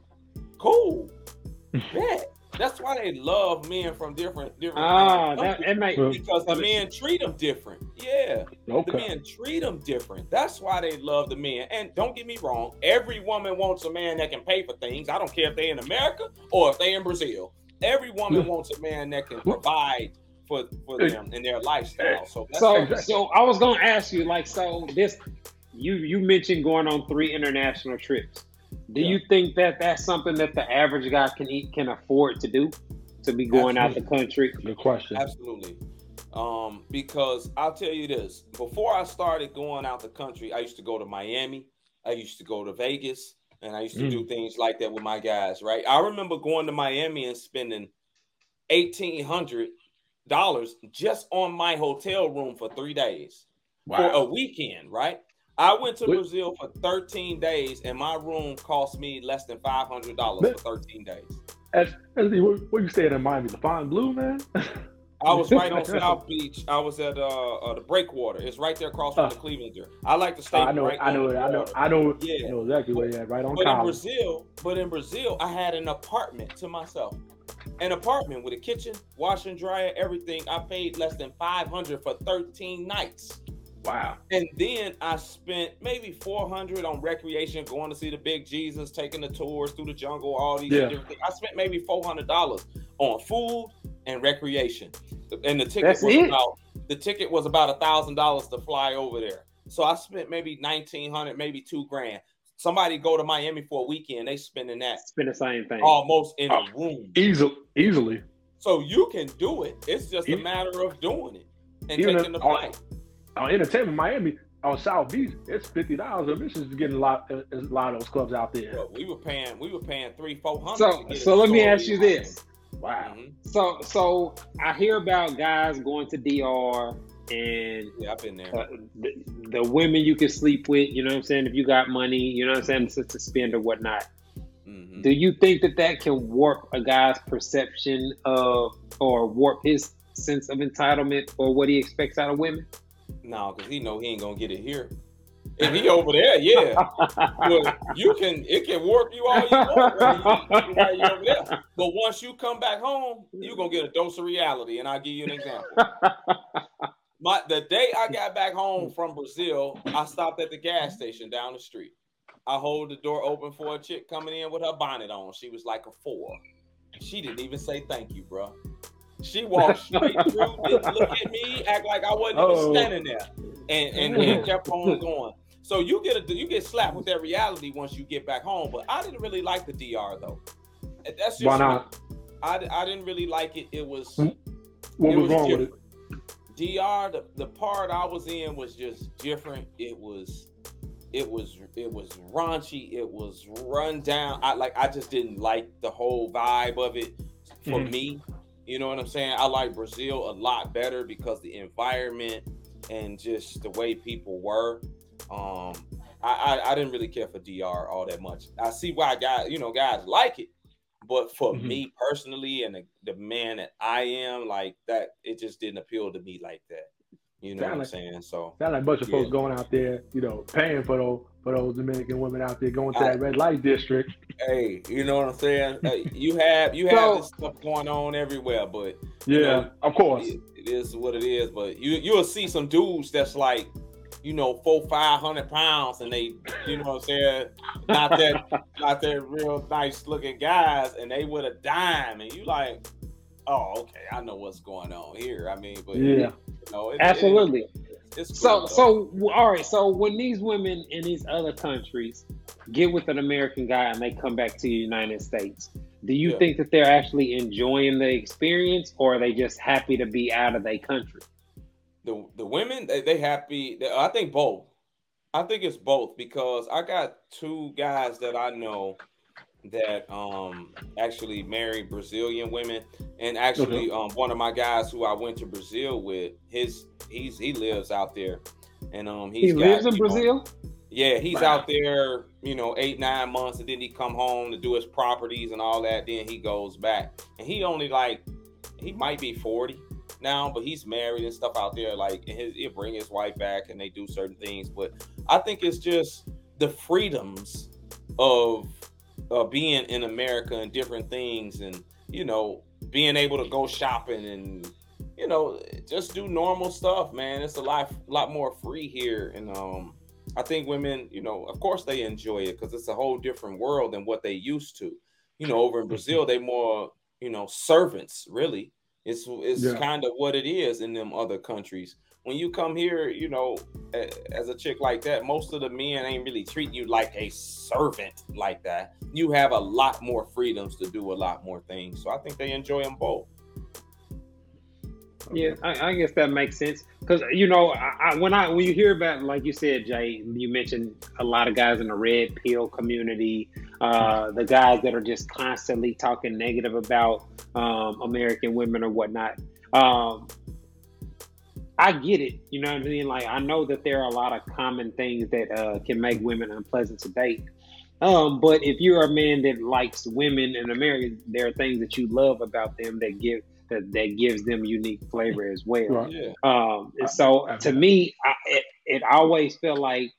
cool, [LAUGHS] bet. That's why they love men from different different. Ah, that it might because the men treat them different. Yeah, okay. the men treat them different. That's why they love the men. And don't get me wrong, every woman wants a man that can pay for things. I don't care if they in America or if they in Brazil. Every woman wants a man that can provide for for them in their lifestyle. So so so I was gonna ask you like so this you you mentioned going on three international trips. Do yeah. you think that that's something that the average guy can eat, can afford to do? To be going Absolutely. out the country? Good question. Absolutely. Um, because I'll tell you this: before I started going out the country, I used to go to Miami, I used to go to Vegas, and I used to mm. do things like that with my guys. Right? I remember going to Miami and spending eighteen hundred dollars just on my hotel room for three days wow. for a weekend. Right? I went to what? Brazil for 13 days, and my room cost me less than five hundred dollars for 13 days. As, as where, where you staying in Miami? The Fine Blue, man. I was right on [LAUGHS] South Beach. I was at uh, uh, the Breakwater. It's right there across from Uh. the Clevelander. I like to stay I know, right I know, the I know. I know, Yeah. I know exactly where you're at. Right on But in. Brazil, but in Brazil, I had an apartment to myself. An apartment with a kitchen, washer and dryer, everything. I paid less than 500 for 13 nights. Wow. And then I spent maybe 400 on recreation, going to see the big Jesus, taking the tours through the jungle, all these Yeah. different things. I spent maybe $400 on food and recreation. And the ticket That's was it? about the ticket was about a thousand dollars to fly over there. So I spent maybe 1900, maybe two grand. Somebody go to Miami for a weekend, they spending that It's been the same thing. almost in Oh. a room. Easily, easily. So you can do it. It's just a matter of doing it and Even taking the if- oh, flight. On entertainment, Miami on South Beach, it's fifty dollars. Admission is getting a lot, a a lot of those clubs out there. Bro, we were paying, we were paying three, four hundred. So, so let me ask you this. Wow. Mhm. So, so I hear about guys going to DR and Yeah, I've been there. uh, the, the women you can sleep with. You know what I'm saying? If you got money, you know what I'm saying, to, to spend or whatnot. Mhm. Do you think that that can warp a guy's perception of, or warp his sense of entitlement or what he expects out of women? No, because he know he ain't gonna get it here. If he over there, yeah. [LAUGHS] You can it can warp you all you want while you, over there. But once you come back home, you gonna get a dose of reality. And I'll give you an example. [LAUGHS] My the day I got back home [LAUGHS] from Brazil, I stopped at the gas station down the street. I hold the door open for a chick coming in with her bonnet on. She was like a four. She didn't even say thank you, bro. She walked straight [LAUGHS] through, didn't look at me, act like I wasn't Oh. even standing there, and, and and [LAUGHS] kept on going. So you get a you get slapped with that reality once you get back home. But I didn't really like the DR though. That's just Why not? I, I didn't really like it. It was? What it was, wrong with it? DR, the, the part I was in was just different. It was it was it was raunchy, it was run down. I like I just didn't like the whole vibe of it for Mhm. me. You know what I'm saying? I like Brazil a lot better because the environment and just the way people were. Um I, I, I didn't really care for DR all that much. I see why guys, you know, guys like it, but for Mhm. me personally and the, the man that I am, like that, it just didn't appeal to me like that. You know Sound what I'm saying? So Sound like a bunch of Yeah. folks going out there, you know, paying for those for those Dominican women out there going to I- that red light district. hey, you know what I'm saying? Hey, you have you So- have this stuff going on everywhere, but Yeah, know, of course. it, it is what it is. But you you'll see some dudes that's like, you know, four five hundred pounds, and they, you know what I'm saying, not that [LAUGHS] not that real nice looking guys, and they with a dime, and you like, oh, okay, I know what's going on here. I mean, but Yeah. you know, it, Absolutely. it- it's So, though. so all right. So when these women in these other countries get with an American guy and they come back to the United States, do you Yeah. think that they're actually enjoying the experience, or are they just happy to be out of their country? The the women they, they happy they- i think both i think it's both because i got two guys that i know that um actually married brazilian women and actually um one of my guys who i went to brazil with his he's he lives out there and um he's he got, lives in you know, Brazil. yeah, he's Wow. out there, you know, eight, nine months, and then he come home to do his properties and all that. Then he goes back. And he only like he might be 40 now, but he's married and stuff out there. Like he'll bring his wife back and they do certain things. But I think it's just the freedoms of uh, being in America and different things and you know, being able to go shopping and you know, just do normal stuff, man. It's a lot lot more free here. And um I think women, you know, of course they enjoy it because it's a whole different world than what they used to. You know, over in Brazil, they more, you know, servants, really. It's it's Yeah. kind of what it is in them other countries. When you come here, you know, as a chick like that, most of the men ain't really treating you like a servant like that. You have a lot more freedoms to do a lot more things. So I think they enjoy them both. Yeah, I, I guess that makes sense because you know, I, I, when I when you hear about like you said, Jay, you mentioned a lot of guys in the red pill community, uh, the guys that are just constantly talking negative about um, American women or whatnot. Um, I get it, you know what I mean. Like I know that there are a lot of common things that uh, can make women unpleasant to date. Um, but if you're a man that likes women in America, there are things that you love about them that give that, that gives them unique flavor as well. Right. Yeah. Um, and so to me, I, it, it always felt like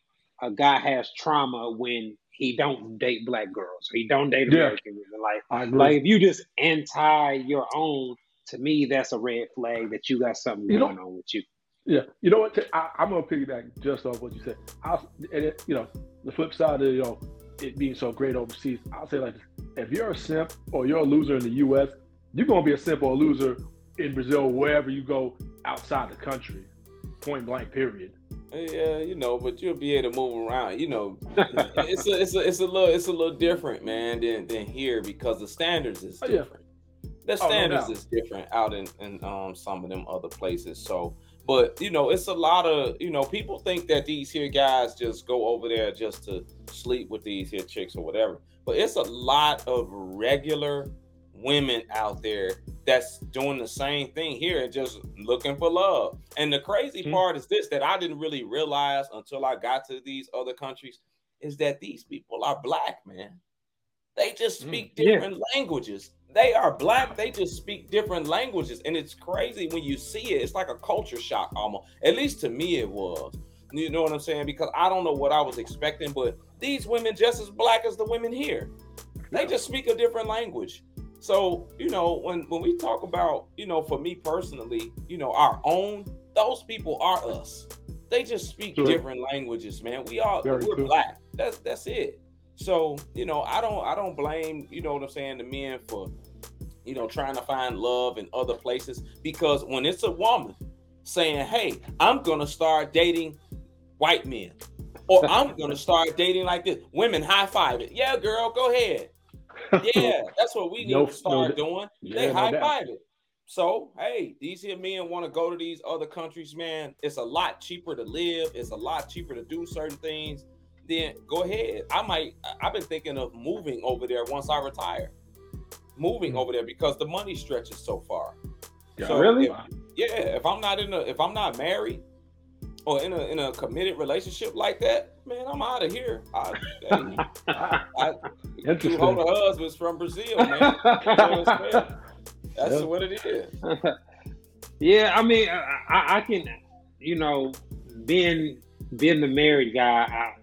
a guy has trauma when he don't date black girls he don't date Yeah. American women. Like, I agree. like if you just anti your own, to me, that's a red flag that you got something You know- going on with you. Yeah, you know what? I, I'm gonna piggyback just off what you said. I'll, and it, you know, the flip side of you know it being so great overseas, I'll say like if you're a simp or you're a loser in the U.S., you're gonna be a simp or a loser in Brazil, wherever you go outside the country. Point blank. Period. Yeah, you know, but you'll be able to move around. You know, [LAUGHS] it's a it's a it's a little it's a little different, man, than than here because the standards is Oh, yeah. different. The Oh, no standards is different out in in um some of them other places. So, but you know, it's a lot of you know people think that these here guys just go over there just to sleep with these here chicks or whatever. But it's a lot of regular women out there that's doing the same thing here and just looking for love. And the crazy Mhm. part is this that I didn't really realize until I got to these other countries is that these people are black, man. They just Mm, speak yeah. different languages. They are black, they just speak different languages. And it's crazy when you see it. It's like a culture shock almost. At least to me it was. You know what I'm saying? Because I don't know what I was expecting, but these women just as black as the women here. They just speak a different language. So, you know, when when we talk about, you know, for me personally, you know, our own, those people are us. They just speak True. different languages, man. We all Very we're true. black. That's that's it. So, you know, I don't I don't blame, you know what I'm saying, the men for, you know, trying to find love in other places because when it's a woman saying, "Hey, I'm going to start dating white men." Or [LAUGHS] I'm gonna start dating like this. Women high five it. Yeah, girl, go ahead. Yeah, [LAUGHS] that's what we need No- to start no- doing. Yeah, they no high five it. So, hey, these here men want to go to these other countries, man. It's a lot cheaper to live. It's a lot cheaper to do certain things. Then go ahead. I might. I've been thinking of moving over there once I retire. Moving Hmm. over there because the money stretches so far. Yeah. So Really? if- yeah, if I'm not in a, if I'm not married or in a in a committed relationship like that, man, I'm out of here. I, hey, I, I, two older husbands from Brazil, man. You know what I'm saying? [LAUGHS] That's Yeah. what it is. yeah, I mean, I, I can, you know, being being the married guy, I,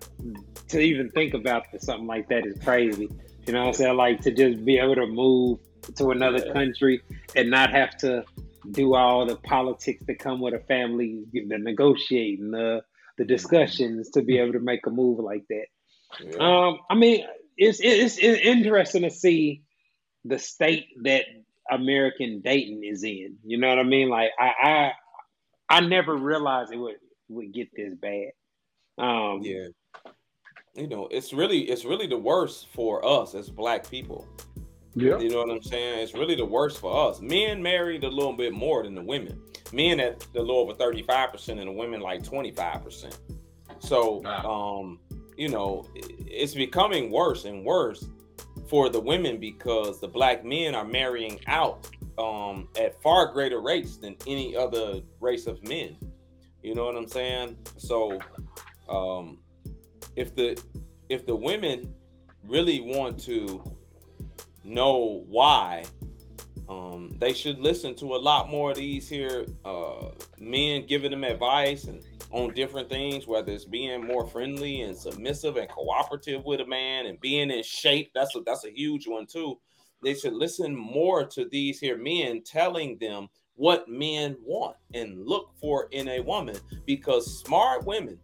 to even think about something like that is crazy. You know what I'm saying? Like to just be able to move to another Yeah. country and not have to do all the politics that come with a family, the negotiating, the the discussions to be able to make a move like that. Yeah. Um, I mean, it's, it's it's interesting to see the state that American Dayton is in. You know what I mean? Like I I, I never realized it would would get this bad. Um, yeah. You know, it's really it's really the worst for us as black people. Yeah. You know what I'm saying? It's really the worst for us. Men married a little bit more than the women. Men at a little over 35% and the women like 25%. So um, you know, it's becoming worse and worse for the women because the black men are marrying out um at far greater rates than any other race of men. You know what I'm saying? So um if the if the women really want to know why. Um they should listen to a lot more of these here uh men giving them advice and on different things whether it's being more friendly and submissive and cooperative with a man and being in shape. That's a that's a huge one too. They should listen more to these here men telling them what men want and look for in a woman because smart women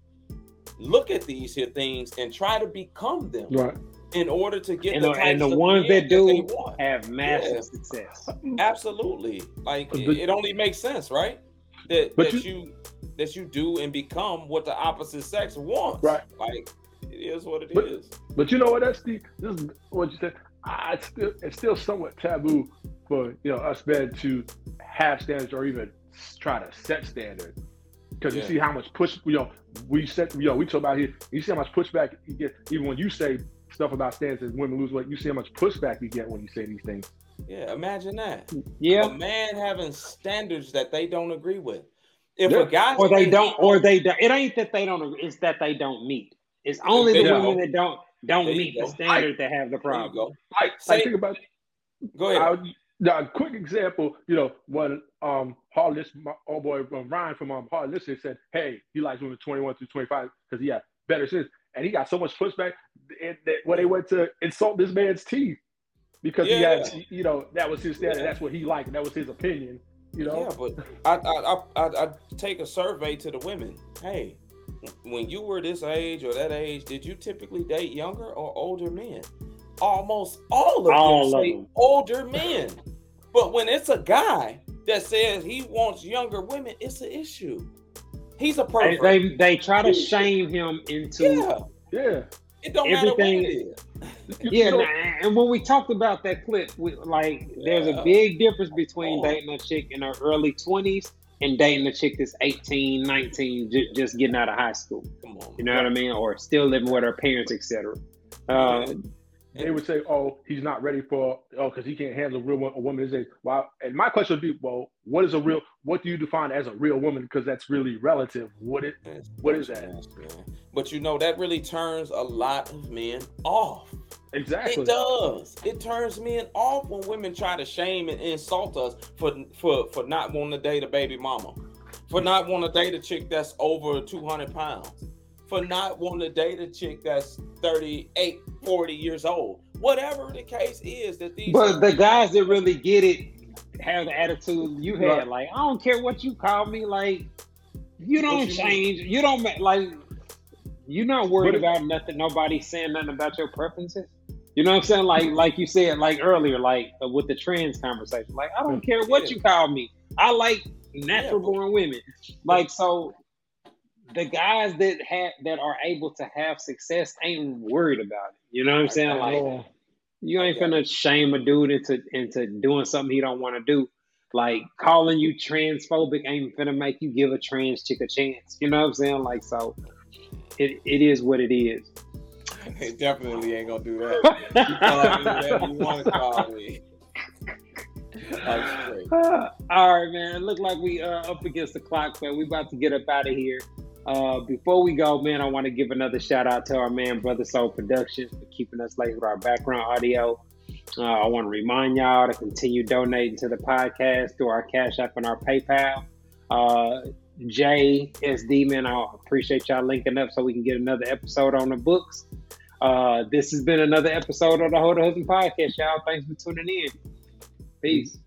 look at these here things and try to become them. Right. In order to get And the, the- and the ones that do they want. have massive Yeah. success. Absolutely, like But- it, it only makes sense, right? That But that you, that you do and become what the opposite sex wants. Right. Like it is what it is. But- But you know what, SD? This is what you said. I it's still it's still somewhat taboo for you know us men to have standards or even try to set standards. Because Yeah. you see how much push you know we set you know we talk about here. You see how much pushback you get even when you say stuff about standards and women lose weight. You see how much pushback you get when you say these things. Yeah, imagine that. Yeah. A man having standards that they don't agree with. If Yeah. a guy or they don't, or they don't. It ain't that they don't. agree, It's that they don't meet. It's only the There you women that don't don't There meet the go. standard that have the problem. go. Like, Say- like think about Go ahead. how Now, a quick example, you know, when um Harless, my old boy um, Ryan from um Harless said, hey, he likes women 21 through 25 because he had better sense, and he got so much pushback and that when they went to insult this man's teeth because yeah. he had, you know, that was his standard, yeah. that's what he liked, and that was his opinion. You know? Yeah, but I I, I I take a survey to the women. Hey, when you were this age or that age, did you typically date younger or older men? Almost all of all them say them. older men. But when it's a guy that says he wants younger women, it's an issue. He's a person. They, they, they try to shame him into yeah. yeah. It don't everything. matter what it is. [LAUGHS] yeah, and when we talked about that clip, we, like there's a big difference between dating a chick in her early 20s and dating a chick that's 18, 19, j- just getting out of high school. On, you know what I mean? Or still living with her parents, etc. Uh, they would say, "Oh, he's not ready for oh, because he can't handle a real a woman his age." Well, and my question would be, "Well, what is a real? What do you define as a real woman? Because that's really relative. What it what is that?" But you know that really turns a lot of men off. Exactly. It does. It turns men off when women try to shame and insult us for for for not wanting to date a baby mama, for not wanting to date a chick that's over 200 pounds, for not wanting to date a chick that's 38, 40 years old. Whatever the case is that these But the guys that really get it have the attitude you had. Right. Like, I don't care what you call me, like you don't you change. Mean? You don't like you're not worried about nothing, nobody saying nothing about your preferences. You know what I'm saying? Like like you said like earlier, like uh, with the trans conversation. Like I don't care what you call me. I like natural born women. Like so the guys that have that are able to have success ain't worried about it. You know what I'm saying? Like you ain't finna shame a dude into into doing something he don't want to do. Like calling you transphobic ain't finna make you give a trans chick a chance. You know what I'm saying? Like so it, it is what it is. They definitely ain't gonna do that. [LAUGHS] You call me whatever you want to call me. all right, man. It look like we uh, up against the clock, man. We about to get up out of here. Uh, before we go, man, I want to give another shout out to our man, Brother Soul Productions, for keeping us late with our background audio. Uh, I want to remind y'all to continue donating to the podcast through our Cash App and our PayPal. Uh, JSD, man, I appreciate y'all linking up so we can get another episode on the books. Uh, this has been another episode of the Hold Husband Podcast, y'all. Thanks for tuning in. Peace.